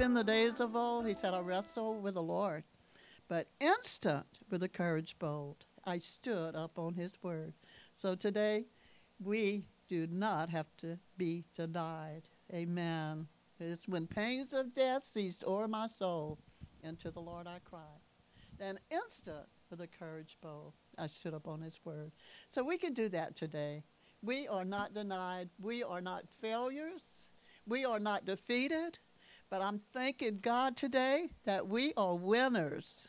In the days of old, he said, I wrestle with the Lord. But instant with a courage bold, I stood up on his word. So today, we do not have to be denied. Amen. It's when pains of death ceased o'er my soul, and to the Lord I cried. Then instant with a courage bold, I stood up on his word. So we can do that today. We are not denied. We are not failures. We are not defeated. But I'm thanking God today that we are winners.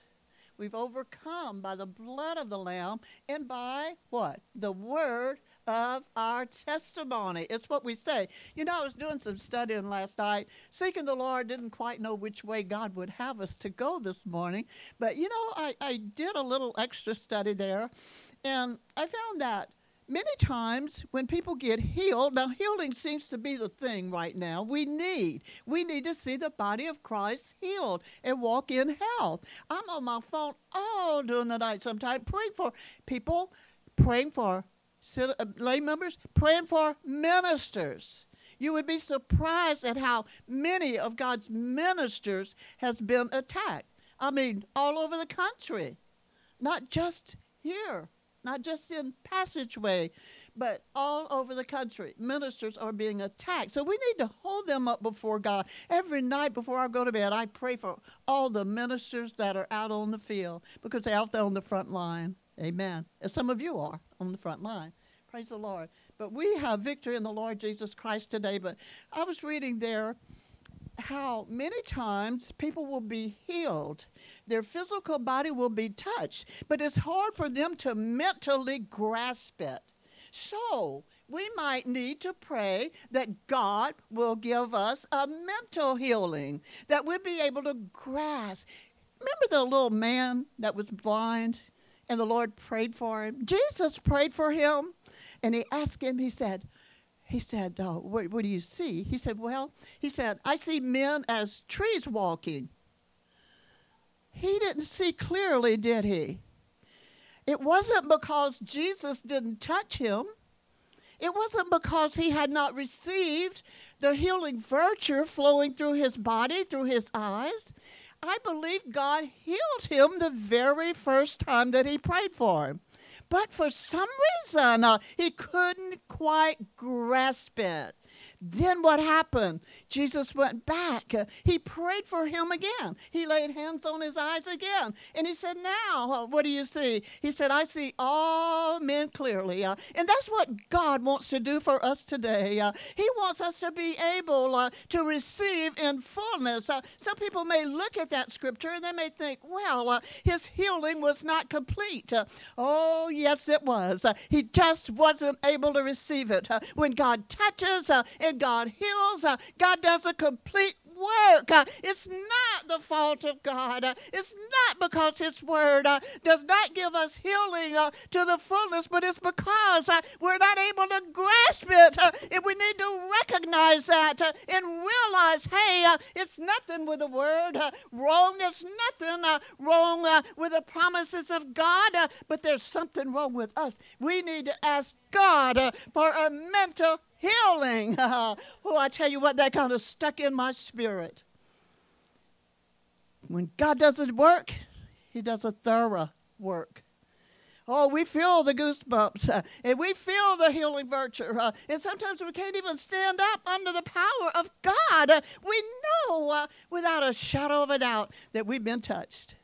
We've overcome by the blood of the Lamb and by what? The word of our testimony. It's what we say. You know, I was doing some studying last night, seeking the Lord, didn't quite know which way God would have us to go this morning. But, you know, I, I did a little extra study there, and I found that many times when people get healed, now healing seems to be the thing right now we need. We need to see the body of Christ healed and walk in health. I'm on my phone all during the night sometimes praying for people, praying for uh, lay members, praying for ministers. You would be surprised at how many of God's ministers has been attacked. I mean, all over the country, not just here, not just in passageway, but all over the country. Ministers are being attacked. So we need to hold them up before God. Every night before I go to bed, I pray for all the ministers that are out on the field because they're out there on the front line. Amen. As some of you are on the front line. Praise the Lord. But we have victory in the Lord Jesus Christ today. But I was reading there how many times people will be healed, their physical body will be touched, but it's hard for them to mentally grasp it. So, we might need to pray that God will give us a mental healing, that we'll be able to grasp. Remember the little man that was blind? and the Lord prayed for him. Jesus prayed for him, and he asked him, he said, he said, oh, what, what do you see? He said, well, he said, I see men as trees walking. He didn't see clearly, did he? It wasn't because Jesus didn't touch him. It wasn't because he had not received the healing virtue flowing through his body, through his eyes. I believe God healed him the very first time that he prayed for him. But for some reason, uh, he couldn't quite grasp it. Then what happened? Jesus went back. He prayed for him again. He laid hands on his eyes again. And he said, Now, what do you see? He said, I see all men clearly. Uh, and that's what God wants to do for us today. Uh, he wants us to be able uh, to receive in fullness. Some people may look at that scripture and they may think, Well, his healing was not complete. oh, yes, it was. he just wasn't able to receive it. when God touches and God heals. Uh, God does a complete work. Uh, it's not the fault of God. Uh, it's not because His Word uh, does not give us healing uh, to the fullness, but it's because uh, we're not able to grasp it. And we need to recognize that and realize hey, it's nothing with the Word wrong. There's nothing wrong with the promises of God, but there's something wrong with us. We need to ask God for a mental healing. oh, I tell you what, that kind of stuck in my spirit. When God does His work, He does a thorough work. Oh, we feel the goosebumps uh, and we feel the healing virtue. Uh, and sometimes we can't even stand up under the power of God. Uh, we know uh, without a shadow of a doubt that we've been touched.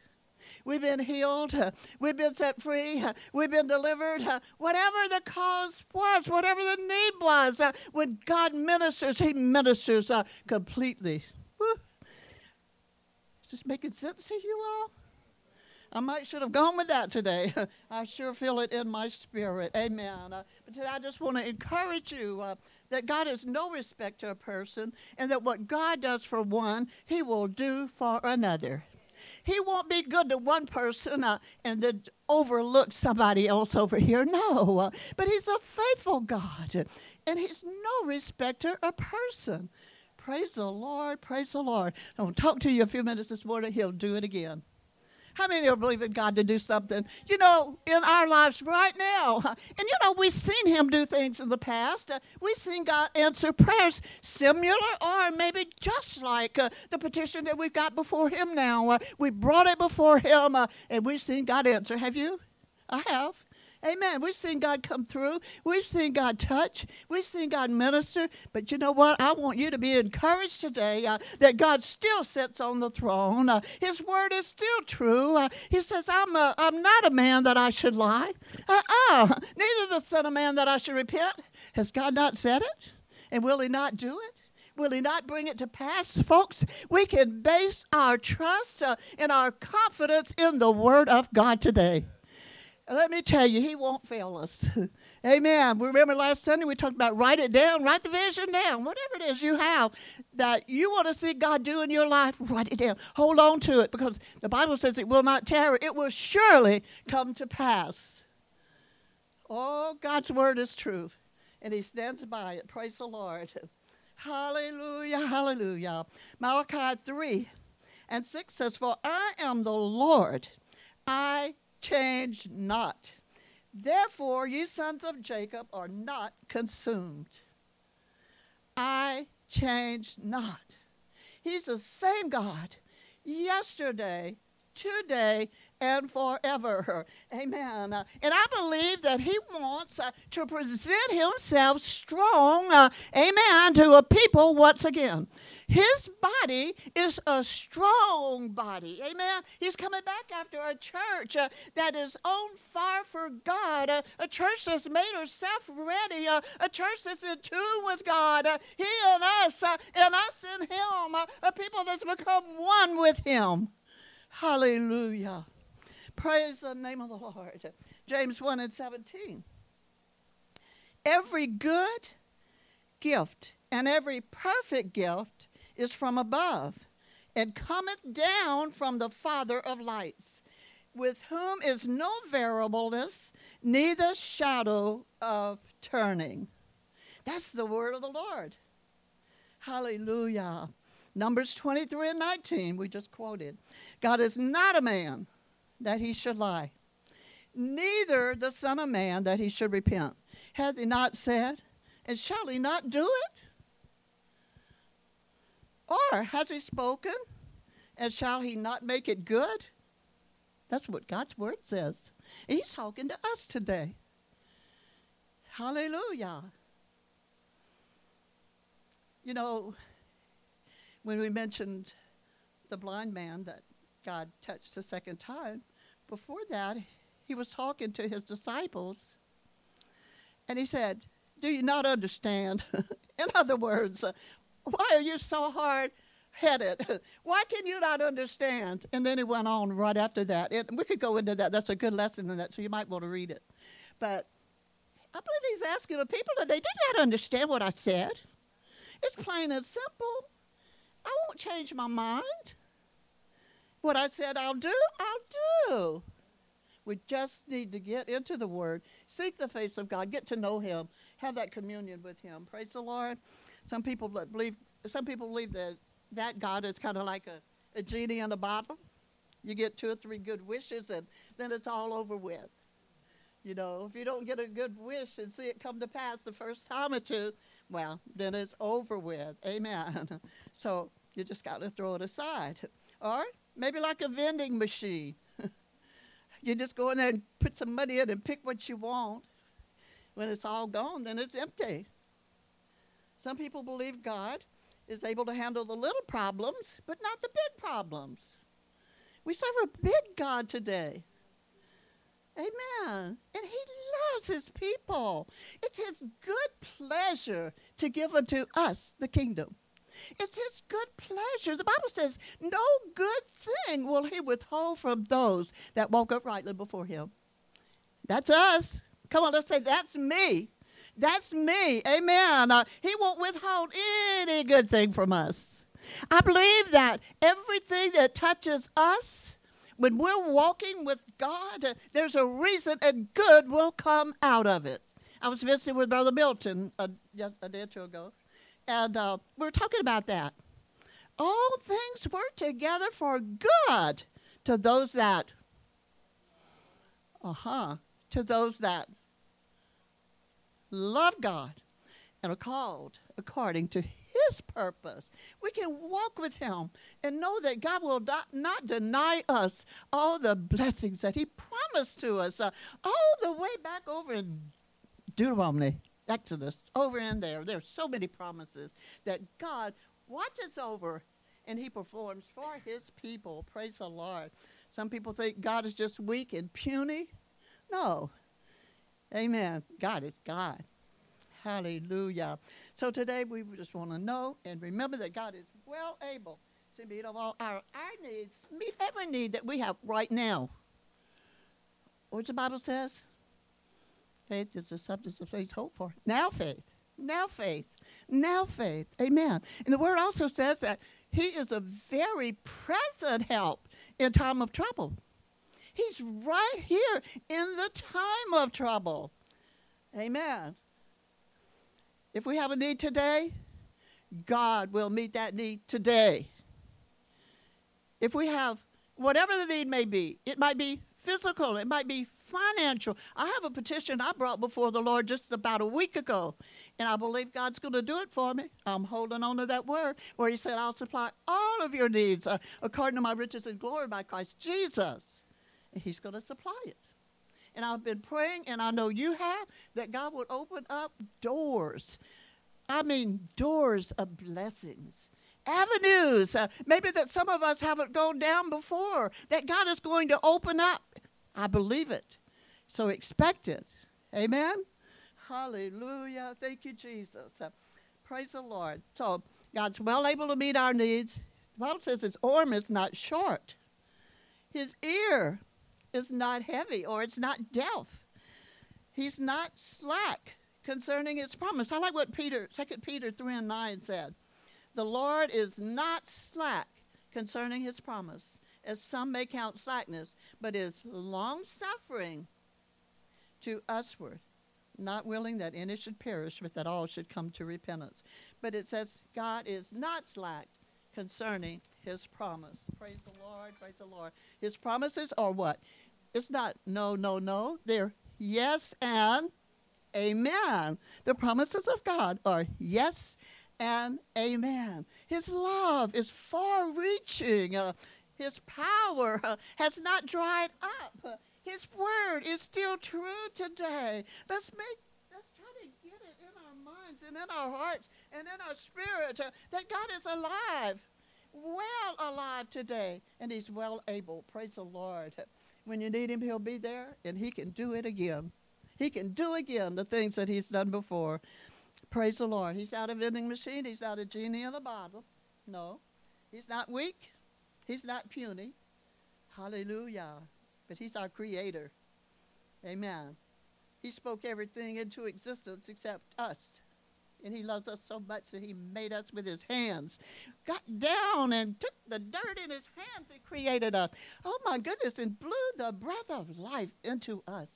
We've been healed. We've been set free. We've been delivered. Whatever the cause was, whatever the need was, when God ministers, He ministers completely. Woo. Is this making sense to you all? I might should have gone with that today. I sure feel it in my spirit. Amen. Uh, but today I just want to encourage you uh, that God is no respect to a person, and that what God does for one, He will do for another. He won't be good to one person uh, and then overlook somebody else over here. No, uh, but He's a faithful God, and He's no respecter of person. Praise the Lord. Praise the Lord. I'll talk to you a few minutes this morning. He'll do it again. How many are believing God to do something, you know, in our lives right now? And you know, we've seen Him do things in the past. We've seen God answer prayers similar or maybe just like uh, the petition that we've got before Him now. Uh, we brought it before Him uh, and we've seen God answer. Have you? I have. Amen. We've seen God come through. We've seen God touch. We've seen God minister. But you know what? I want you to be encouraged today uh, that God still sits on the throne. Uh, his word is still true. Uh, he says, I'm, a, I'm not a man that I should lie. Uh-uh. Neither the son of man that I should repent. Has God not said it? And will he not do it? Will he not bring it to pass? Folks, we can base our trust uh, and our confidence in the word of God today. Let me tell you, he won't fail us. Amen. We remember last Sunday we talked about write it down, write the vision down, whatever it is you have that you want to see God do in your life, write it down. Hold on to it because the Bible says it will not tarry, it will surely come to pass. Oh, God's word is true, and he stands by it. Praise the Lord. Hallelujah, hallelujah. Malachi 3 and 6 says, For I am the Lord, I change not. Therefore, ye sons of Jacob are not consumed. I change not. He's the same God yesterday, today, and forever. Amen. Uh, and I believe that he wants uh, to present himself strong, uh, amen, to a people once again. His body is a strong body. Amen. He's coming back after a church uh, that is on fire for God, uh, a church that's made herself ready, uh, a church that's in tune with God. Uh, he and us, uh, and us and Him, a people that's become one with Him. Hallelujah. Praise the name of the Lord. James 1 and 17. Every good gift and every perfect gift is from above, and cometh down from the Father of lights, with whom is no variableness, neither shadow of turning. That's the word of the Lord. Hallelujah. Numbers 23 and 19, we just quoted. God is not a man that he should lie, neither the Son of Man that he should repent. Hath he not said, and shall he not do it? Or has he spoken, and shall he not make it good? That's what God's word says. And he's talking to us today. Hallelujah. You know, when we mentioned the blind man that God touched a second time, before that, he was talking to his disciples. And he said, Do you not understand? In other words, why are you so hard headed? Why can you not understand? And then he went on right after that. It, we could go into that. That's a good lesson in that, so you might want to read it. But I believe he's asking the people that they did not understand what I said. It's plain and simple. I won't change my mind. What I said I'll do, I'll do. We just need to get into the Word, seek the face of God, get to know Him, have that communion with Him. Praise the Lord. Some people believe some people believe that that God is kind of like a, a genie in a bottle. You get two or three good wishes, and then it's all over with. You know, if you don't get a good wish and see it come to pass the first time or two, well, then it's over with. Amen. so you just got to throw it aside. Or maybe like a vending machine. you just go in there and put some money in and pick what you want. When it's all gone, then it's empty. Some people believe God is able to handle the little problems, but not the big problems. We serve a big God today. Amen. And He loves His people. It's His good pleasure to give unto us the kingdom. It's His good pleasure. The Bible says, No good thing will He withhold from those that walk uprightly before Him. That's us. Come on, let's say, That's me. That's me. Amen. Uh, he won't withhold any good thing from us. I believe that everything that touches us, when we're walking with God, uh, there's a reason and good will come out of it. I was visiting with Brother Milton a, a day or two ago, and uh, we were talking about that. All things work together for good to those that Uh huh. To those that love God and are called according to his purpose. We can walk with him and know that God will not, not deny us all the blessings that he promised to us, uh, all the way back over in Deuteronomy, Exodus, over in there. There are so many promises that God watches over and he performs for his people. Praise the Lord. Some people think God is just weak and puny. No. Amen. God is God. Hallelujah. So today we just want to know and remember that God is well able to meet all our, our needs, meet every need that we have right now. What the Bible says? Faith is the substance of faith, hope for. Now faith. Now faith. Now faith. Amen. And the word also says that he is a very present help in time of trouble. He's right here in the time of trouble. Amen. If we have a need today, God will meet that need today. If we have whatever the need may be, it might be physical, it might be financial. I have a petition I brought before the Lord just about a week ago, and I believe God's going to do it for me. I'm holding on to that word where He said, I'll supply all of your needs uh, according to my riches and glory by Christ Jesus. And He's going to supply it. And I've been praying, and I know you have, that God would open up doors. I mean, doors of blessings avenues, uh, maybe that some of us haven't gone down before, that God is going to open up. I believe it. So expect it. Amen? Hallelujah. Thank you, Jesus. Uh, praise the Lord. So God's well able to meet our needs. The Bible says his arm is not short, his ear is not heavy or it's not deaf. He's not slack concerning his promise. I like what Peter, 2 Peter 3 and 9 said. The Lord is not slack concerning his promise, as some may count slackness, but is long suffering to usward, not willing that any should perish, but that all should come to repentance. But it says God is not slack concerning his promise. Praise the Lord, praise the Lord. His promises are what? It's not no, no, no. They're yes and amen. The promises of God are yes and amen. His love is far reaching. Uh, his power uh, has not dried up. His word is still true today. Let's make let's try to get it in our minds and in our hearts and in our spirit uh, that God is alive, well alive today, and He's well able. Praise the Lord. When you need Him, He'll be there, and He can do it again. He can do again the things that He's done before. Praise the Lord. He's not a vending machine. He's not a genie in a bottle. No. He's not weak. He's not puny. Hallelujah. But He's our creator. Amen. He spoke everything into existence except us. And He loves us so much that He made us with His hands. Got down and took the dirt in His hands and created us. Oh my goodness, and blew the breath of life into us.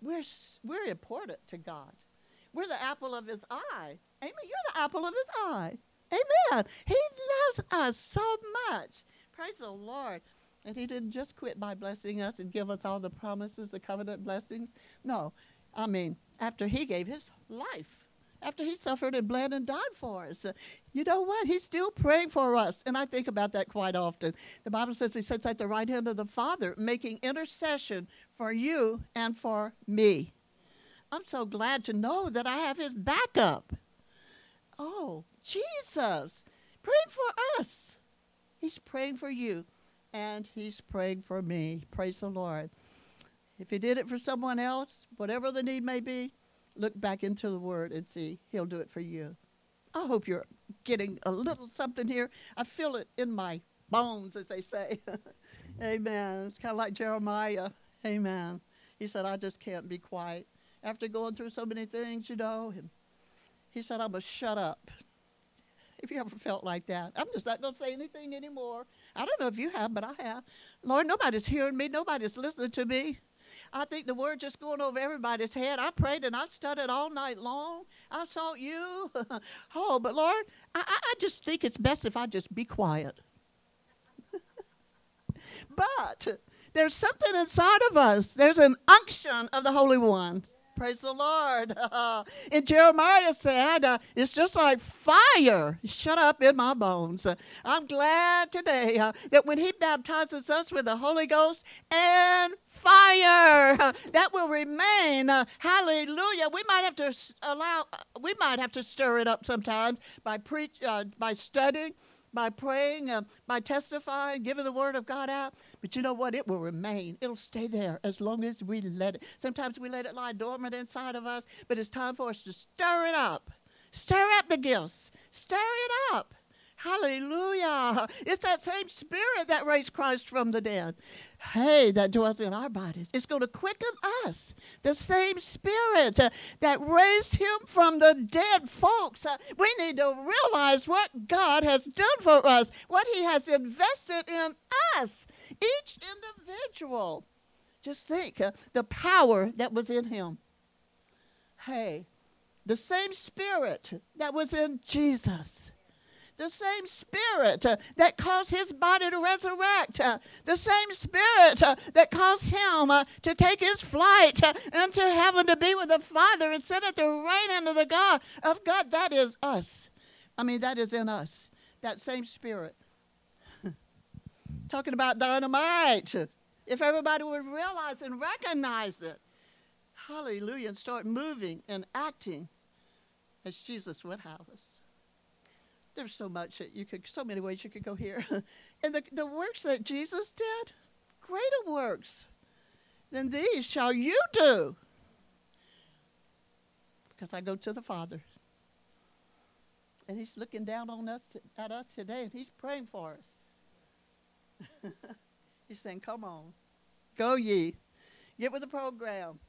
We're, we're important to God. We're the apple of his eye. Amen. You're the apple of his eye. Amen. He loves us so much. Praise the Lord. And he didn't just quit by blessing us and give us all the promises, the covenant blessings. No. I mean, after he gave his life, after he suffered and bled and died for us, you know what? He's still praying for us. And I think about that quite often. The Bible says he sits at the right hand of the Father, making intercession for you and for me. I'm so glad to know that I have his backup. Oh, Jesus, pray for us. He's praying for you, and he's praying for me. Praise the Lord. If he did it for someone else, whatever the need may be, look back into the word and see he'll do it for you. I hope you're getting a little something here. I feel it in my bones, as they say. Amen. It's kind of like Jeremiah. Amen. He said, I just can't be quiet after going through so many things, you know. And he said, I'm going to shut up. If you ever felt like that, I'm just not going to say anything anymore. I don't know if you have, but I have. Lord, nobody's hearing me. Nobody's listening to me. I think the word just going over everybody's head. I prayed and I studied all night long. I sought you. oh, but Lord, I, I just think it's best if I just be quiet. but There's something inside of us. There's an unction of the Holy One. Praise the Lord. and Jeremiah said, uh, It's just like fire shut up in my bones. Uh, I'm glad today uh, that when He baptizes us with the Holy Ghost and fire, that will remain. Uh, hallelujah. We might have to allow, uh, we might have to stir it up sometimes by preach, uh, by studying by praying, uh, by testifying, giving the word of God out. But you know what? It will remain. It'll stay there as long as we let it. Sometimes we let it lie dormant inside of us, but it's time for us to stir it up. Stir up the gifts. Stir it up. Hallelujah. It's that same spirit that raised Christ from the dead. Hey, that dwells in our bodies. It's going to quicken us. The same spirit uh, that raised him from the dead, folks. Uh, we need to realize what God has done for us, what he has invested in us, each individual. Just think uh, the power that was in him. Hey, the same spirit that was in Jesus the same spirit uh, that caused his body to resurrect, uh, the same spirit uh, that caused him uh, to take his flight uh, into heaven to be with the Father and sit at the right hand of the God of God. That is us. I mean, that is in us. That same spirit. Talking about dynamite. If everybody would realize and recognize it, hallelujah, and start moving and acting as Jesus would have us there's so much that you could, so many ways you could go here. and the, the works that Jesus did, greater works than these shall you do. Because I go to the Father. And he's looking down on us at us today and he's praying for us. he's saying, Come on. Go ye. Get with the program.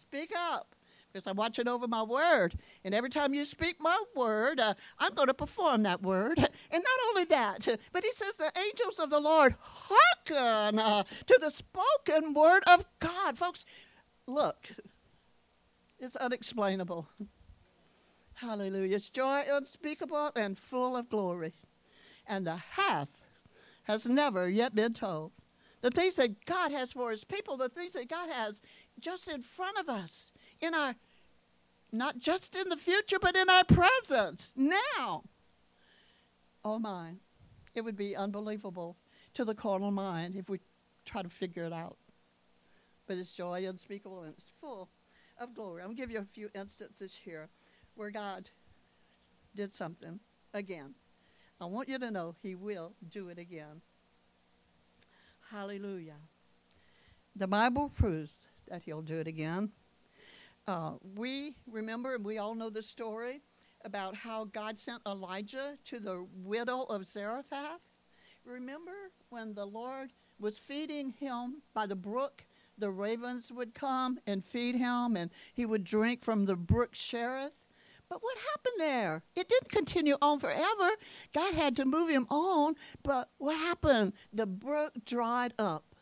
Speak up because I'm watching over my word. And every time you speak my word, uh, I'm going to perform that word. And not only that, but he says the angels of the Lord hearken uh, to the spoken word of God. Folks, look, it's unexplainable. Hallelujah. It's joy unspeakable and full of glory. And the half has never yet been told. The things that God has for his people, the things that God has just in front of us in our, not just in the future, but in our present, now. Oh my, it would be unbelievable to the carnal mind if we try to figure it out. But it's joy unspeakable and it's full of glory. I'm going to give you a few instances here where God did something again. I want you to know He will do it again. Hallelujah. The Bible proves that He'll do it again. Uh, we remember, and we all know the story about how God sent Elijah to the widow of Zarephath. Remember when the Lord was feeding him by the brook? The ravens would come and feed him, and he would drink from the brook Cherith. But what happened there? It didn't continue on forever. God had to move him on. But what happened? The brook dried up.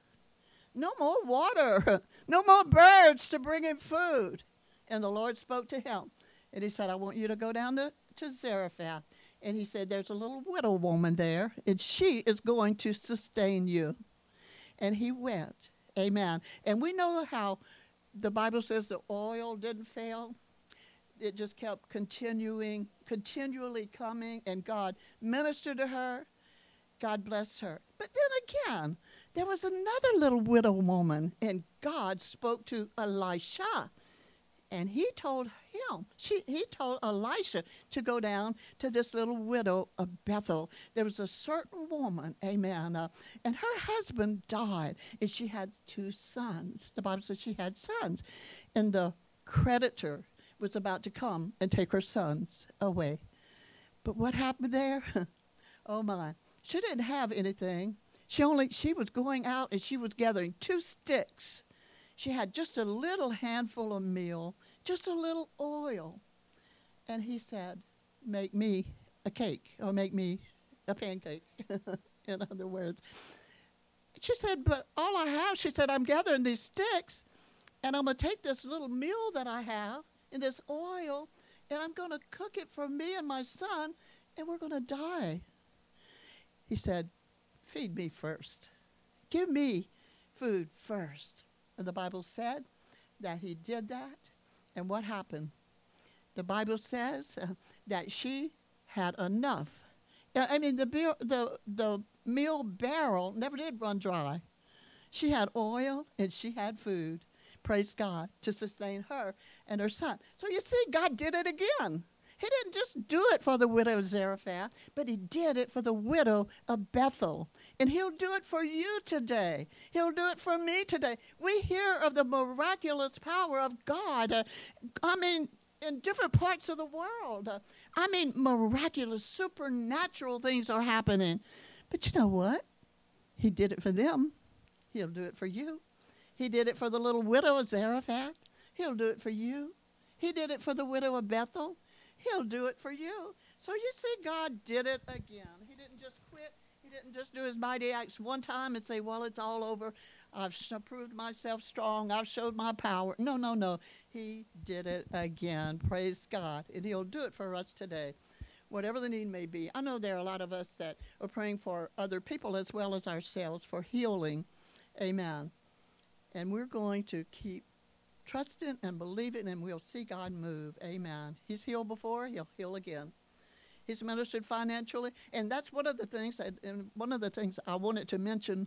No more water. No more birds to bring him food. And the Lord spoke to him. And he said, I want you to go down to, to Zarephath. And he said, There's a little widow woman there, and she is going to sustain you. And he went. Amen. And we know how the Bible says the oil didn't fail. It just kept continuing, continually coming, and God ministered to her. God blessed her. But then again, there was another little widow woman, and God spoke to Elisha and he told him, she, he told Elisha to go down to this little widow of Bethel. There was a certain woman, amen, uh, and her husband died, and she had two sons. The Bible says she had sons, and the creditor was about to come and take her sons away. But what happened there? oh my. She didn't have anything. She only she was going out and she was gathering two sticks she had just a little handful of meal, just a little oil. And he said, Make me a cake, or make me a pancake, in other words. She said, But all I have, she said, I'm gathering these sticks, and I'm going to take this little meal that I have in this oil, and I'm going to cook it for me and my son, and we're going to die. He said, Feed me first. Give me food first. The Bible said that he did that. And what happened? The Bible says uh, that she had enough. Uh, I mean, the, the, the meal barrel never did run dry. She had oil and she had food, praise God, to sustain her and her son. So you see, God did it again. He didn't just do it for the widow of Zarephath, but he did it for the widow of Bethel. And he'll do it for you today. He'll do it for me today. We hear of the miraculous power of God. Uh, I mean, in different parts of the world. I mean, miraculous, supernatural things are happening. But you know what? He did it for them. He'll do it for you. He did it for the little widow of Zarephath. He'll do it for you. He did it for the widow of Bethel. He'll do it for you. So you see, God did it again. He didn't just quit. He didn't just do his mighty acts one time and say, well, it's all over. I've proved myself strong. I've showed my power. No, no, no. He did it again. Praise God. And he'll do it for us today, whatever the need may be. I know there are a lot of us that are praying for other people as well as ourselves for healing. Amen. And we're going to keep trusting and believing, and we'll see God move. Amen. He's healed before, he'll heal again. He's ministered financially, and that's one of the things. That, and one of the things I wanted to mention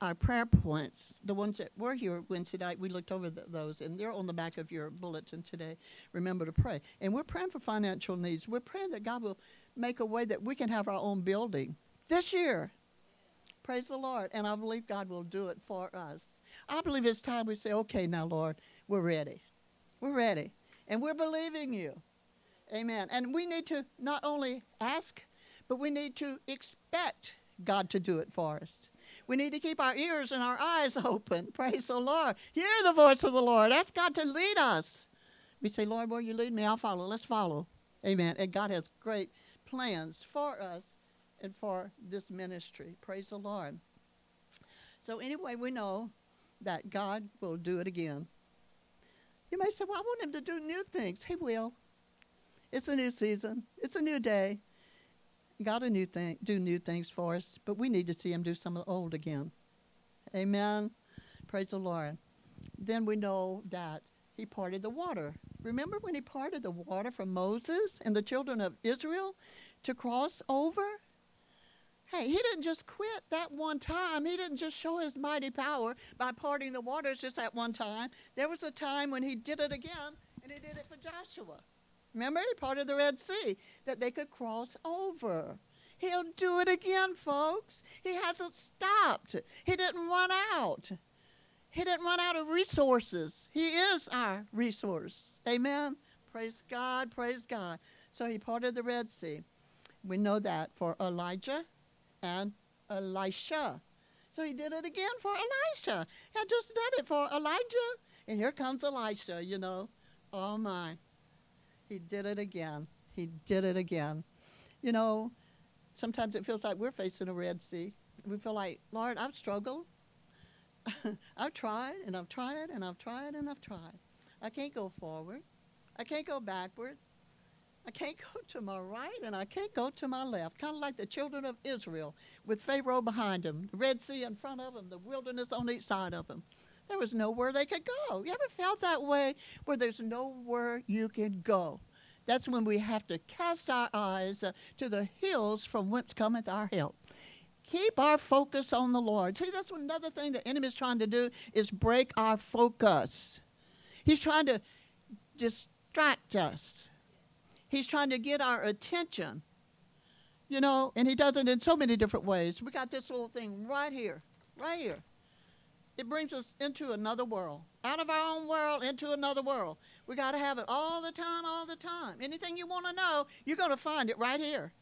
our prayer points, the ones that were here Wednesday night, we looked over the, those, and they're on the back of your bulletin today. Remember to pray. And we're praying for financial needs. We're praying that God will make a way that we can have our own building this year. Praise the Lord. And I believe God will do it for us. I believe it's time we say, okay, now, Lord, we're ready. We're ready. And we're believing you. Amen. And we need to not only ask, but we need to expect God to do it for us. We need to keep our ears and our eyes open. Praise the Lord. Hear the voice of the Lord. Ask God to lead us. We say, Lord, where you lead me, I'll follow. Let's follow. Amen. And God has great plans for us and for this ministry. Praise the Lord. So, anyway, we know that God will do it again. You may say, Well, I want Him to do new things. He will. It's a new season, it's a new day. God will new thing, do new things for us, but we need to see Him do some of the old again. Amen. Praise the Lord. Then we know that He parted the water. Remember when He parted the water for Moses and the children of Israel to cross over? Hey, he didn't just quit that one time. He didn't just show his mighty power by parting the waters just that one time. There was a time when he did it again, and he did it for Joshua. Remember, he parted the Red Sea that they could cross over. He'll do it again, folks. He hasn't stopped. He didn't run out. He didn't run out of resources. He is our resource. Amen. Praise God. Praise God. So he parted the Red Sea. We know that for Elijah and Elisha. So he did it again for Elisha. He just done it for Elijah. And here comes Elisha, you know. Oh my. He did it again. He did it again. You know, sometimes it feels like we're facing a Red Sea. We feel like, Lord, I've struggled. I've tried and I've tried and I've tried and I've tried. I can't go forward. I can't go backward. I can't go to my right and I can't go to my left. Kind of like the children of Israel with Pharaoh behind them, the Red Sea in front of them, the wilderness on each side of them. There was nowhere they could go. You ever felt that way where there's nowhere you can go? That's when we have to cast our eyes uh, to the hills from whence cometh our help. Keep our focus on the Lord. See, that's another thing the enemy is trying to do is break our focus. He's trying to distract us. He's trying to get our attention. You know, and he does it in so many different ways. We got this little thing right here, right here. It brings us into another world, out of our own world into another world. We got to have it all the time, all the time. Anything you want to know, you're going to find it right here.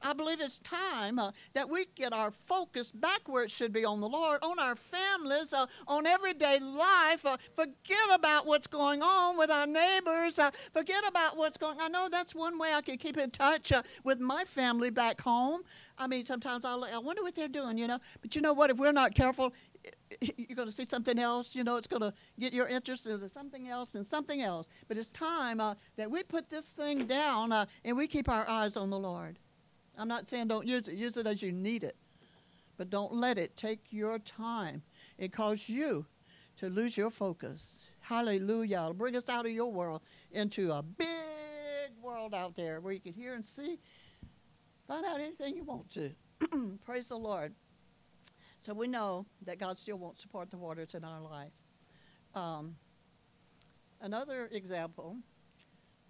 I believe it's time uh, that we get our focus back where it should be on the Lord, on our families, uh, on everyday life. Uh, forget about what's going on with our neighbors. Uh, forget about what's going I know that's one way I can keep in touch uh, with my family back home. I mean, sometimes I'll, I wonder what they're doing, you know. But you know what? If we're not careful, you're going to see something else. You know, it's going to get your interest into something else and something else. But it's time uh, that we put this thing down uh, and we keep our eyes on the Lord. I'm not saying don't use it, use it as you need it. But don't let it take your time It cause you to lose your focus. Hallelujah. It'll bring us out of your world into a big world out there where you can hear and see. Find out anything you want to. Praise the Lord. So we know that God still won't support the waters in our life. Um, another example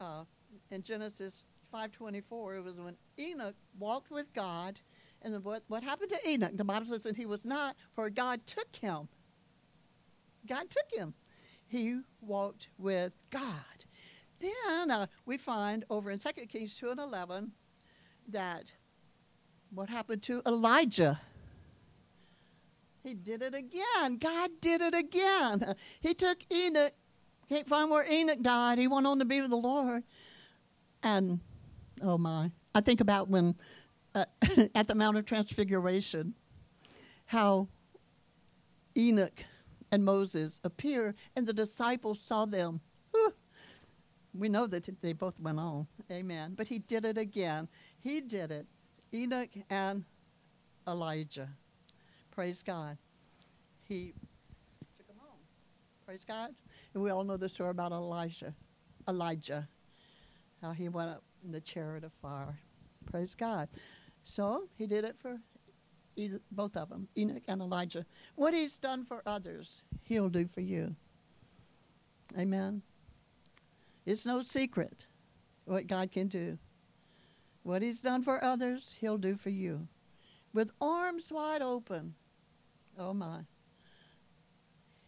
uh, in Genesis 5:24, it was when Enoch walked with God, and the, what what happened to Enoch? The Bible says that he was not, for God took him. God took him. He walked with God. Then uh, we find over in 2 Kings 2 and 11 that what happened to Elijah? He did it again. God did it again. He took Enoch. Can't find where Enoch died. He went on to be with the Lord. And, oh my, I think about when uh, at the Mount of Transfiguration, how Enoch and Moses appear, and the disciples saw them. We know that they both went on. Amen. But he did it again. He did it. Enoch and Elijah. Praise God. He took them home. Praise God. And we all know the story about Elijah. Elijah. How he went up in the chariot of fire. Praise God. So he did it for either, both of them, Enoch and Elijah. What he's done for others, he'll do for you. Amen. It's no secret what God can do. What he's done for others, he'll do for you. With arms wide open. Oh my.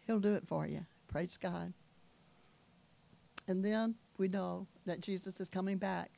He'll do it for you. Praise God. And then we know that Jesus is coming back.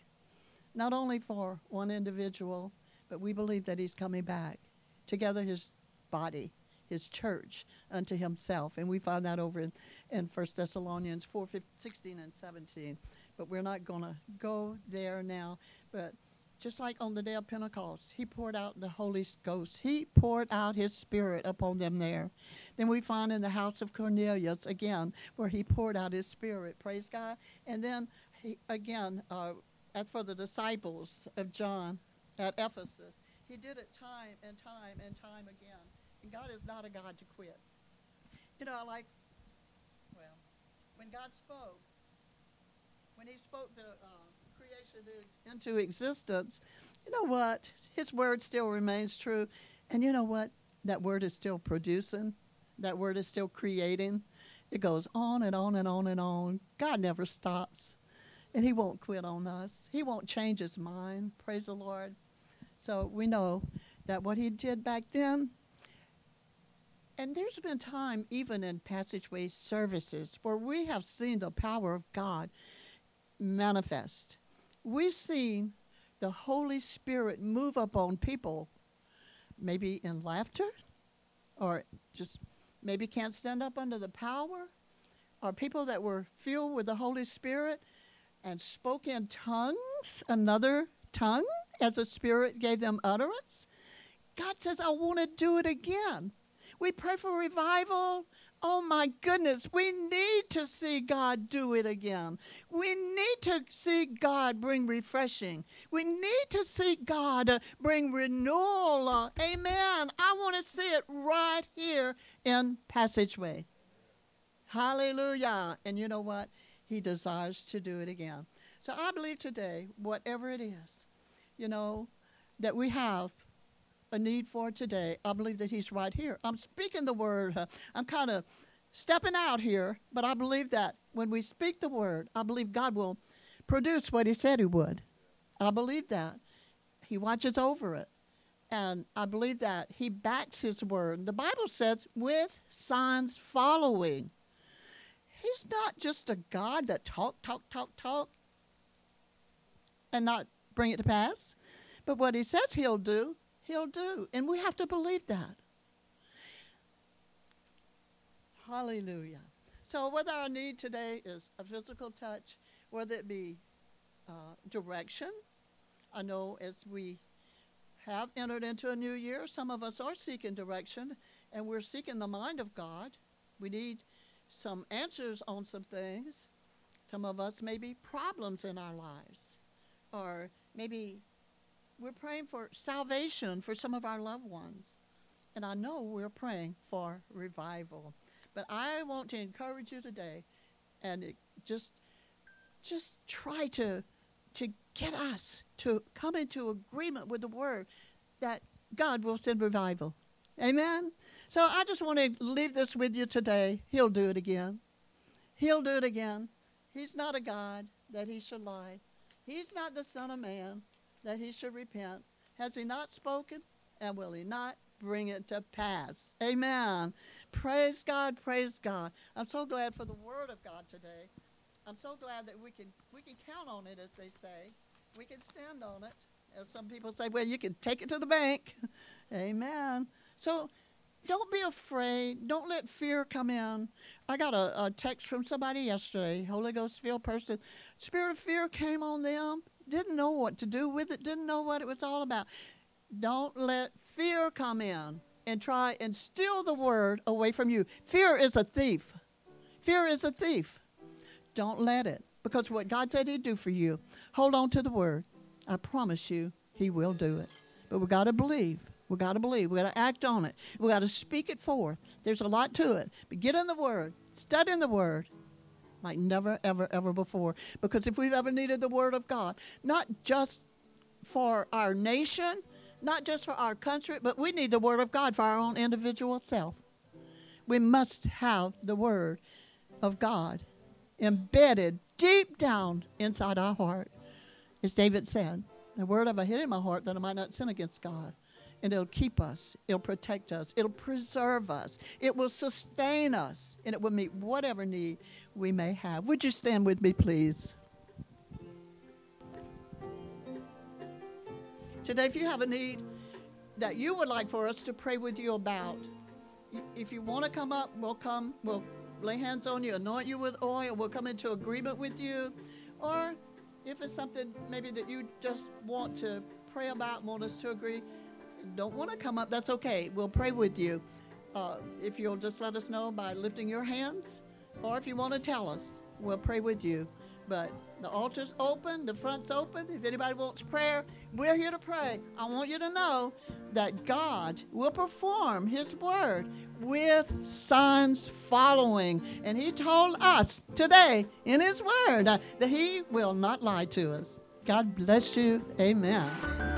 Not only for one individual, but we believe that he's coming back together his body, his church, unto himself. And we find that over in, in 1 Thessalonians 4 15, 16 and 17. But we're not going to go there now. But just like on the day of Pentecost, he poured out the Holy Ghost. He poured out his spirit upon them there. Then we find in the house of Cornelius again, where he poured out his spirit. Praise God. And then he, again, uh, as for the disciples of John at Ephesus, he did it time and time and time again. God is not a God to quit. You know, I like, well, when God spoke, when he spoke the uh, creation into existence, you know what? His word still remains true. And you know what? That word is still producing. That word is still creating. It goes on and on and on and on. God never stops. And he won't quit on us. He won't change his mind. Praise the Lord. So we know that what he did back then, and there's been time even in passageway services where we have seen the power of God manifest. We've seen the Holy Spirit move upon people, maybe in laughter, or just maybe can't stand up under the power, or people that were filled with the Holy Spirit and spoke in tongues, another tongue as the Spirit gave them utterance. God says, I want to do it again. We pray for revival. Oh my goodness, we need to see God do it again. We need to see God bring refreshing. We need to see God uh, bring renewal. Amen. I want to see it right here in Passageway. Hallelujah. And you know what? He desires to do it again. So I believe today, whatever it is, you know, that we have a need for today, I believe that He's right here. I'm speaking the word. I'm kind of stepping out here, but I believe that when we speak the word, I believe God will produce what He said He would. I believe that. He watches over it. And I believe that He backs His word. The Bible says, with signs following. He's not just a God that talk, talk, talk, talk, and not bring it to pass. But what he says he'll do, he'll do. And we have to believe that. Hallelujah. So, whether our need today is a physical touch, whether it be uh, direction, I know as we have entered into a new year, some of us are seeking direction and we're seeking the mind of God. We need some answers on some things. Some of us may be problems in our lives or maybe we're praying for salvation for some of our loved ones. And I know we're praying for revival. But I want to encourage you today and it just just try to to get us to come into agreement with the word that God will send revival. Amen. So I just want to leave this with you today. He'll do it again. He'll do it again. He's not a God that he should lie. He's not the Son of Man that he should repent. Has he not spoken? And will he not bring it to pass? Amen. Praise God, praise God. I'm so glad for the word of God today. I'm so glad that we can we can count on it as they say. We can stand on it. As some people say, well, you can take it to the bank. Amen. So don't be afraid. Don't let fear come in. I got a, a text from somebody yesterday, Holy Ghost filled person. Spirit of fear came on them. Didn't know what to do with it. Didn't know what it was all about. Don't let fear come in and try and steal the word away from you. Fear is a thief. Fear is a thief. Don't let it. Because what God said He'd do for you, hold on to the word. I promise you, He will do it. But we got to believe. We got to believe. We got to act on it. We got to speak it forth. There's a lot to it. But get in the Word, study in the Word like never, ever, ever before. Because if we've ever needed the Word of God, not just for our nation, not just for our country, but we need the Word of God for our own individual self. We must have the Word of God embedded deep down inside our heart. As David said, the Word have I hid in my heart that I might not sin against God and it'll keep us, it'll protect us, it'll preserve us, it will sustain us, and it will meet whatever need we may have. Would you stand with me, please? Today, if you have a need that you would like for us to pray with you about, if you want to come up, we'll come, we'll lay hands on you, anoint you with oil, we'll come into agreement with you. Or if it's something maybe that you just want to pray about, want us to agree, don't want to come up, that's okay. We'll pray with you. Uh, if you'll just let us know by lifting your hands, or if you want to tell us, we'll pray with you. But the altar's open, the front's open. If anybody wants prayer, we're here to pray. I want you to know that God will perform His word with signs following. And He told us today in His word uh, that He will not lie to us. God bless you. Amen.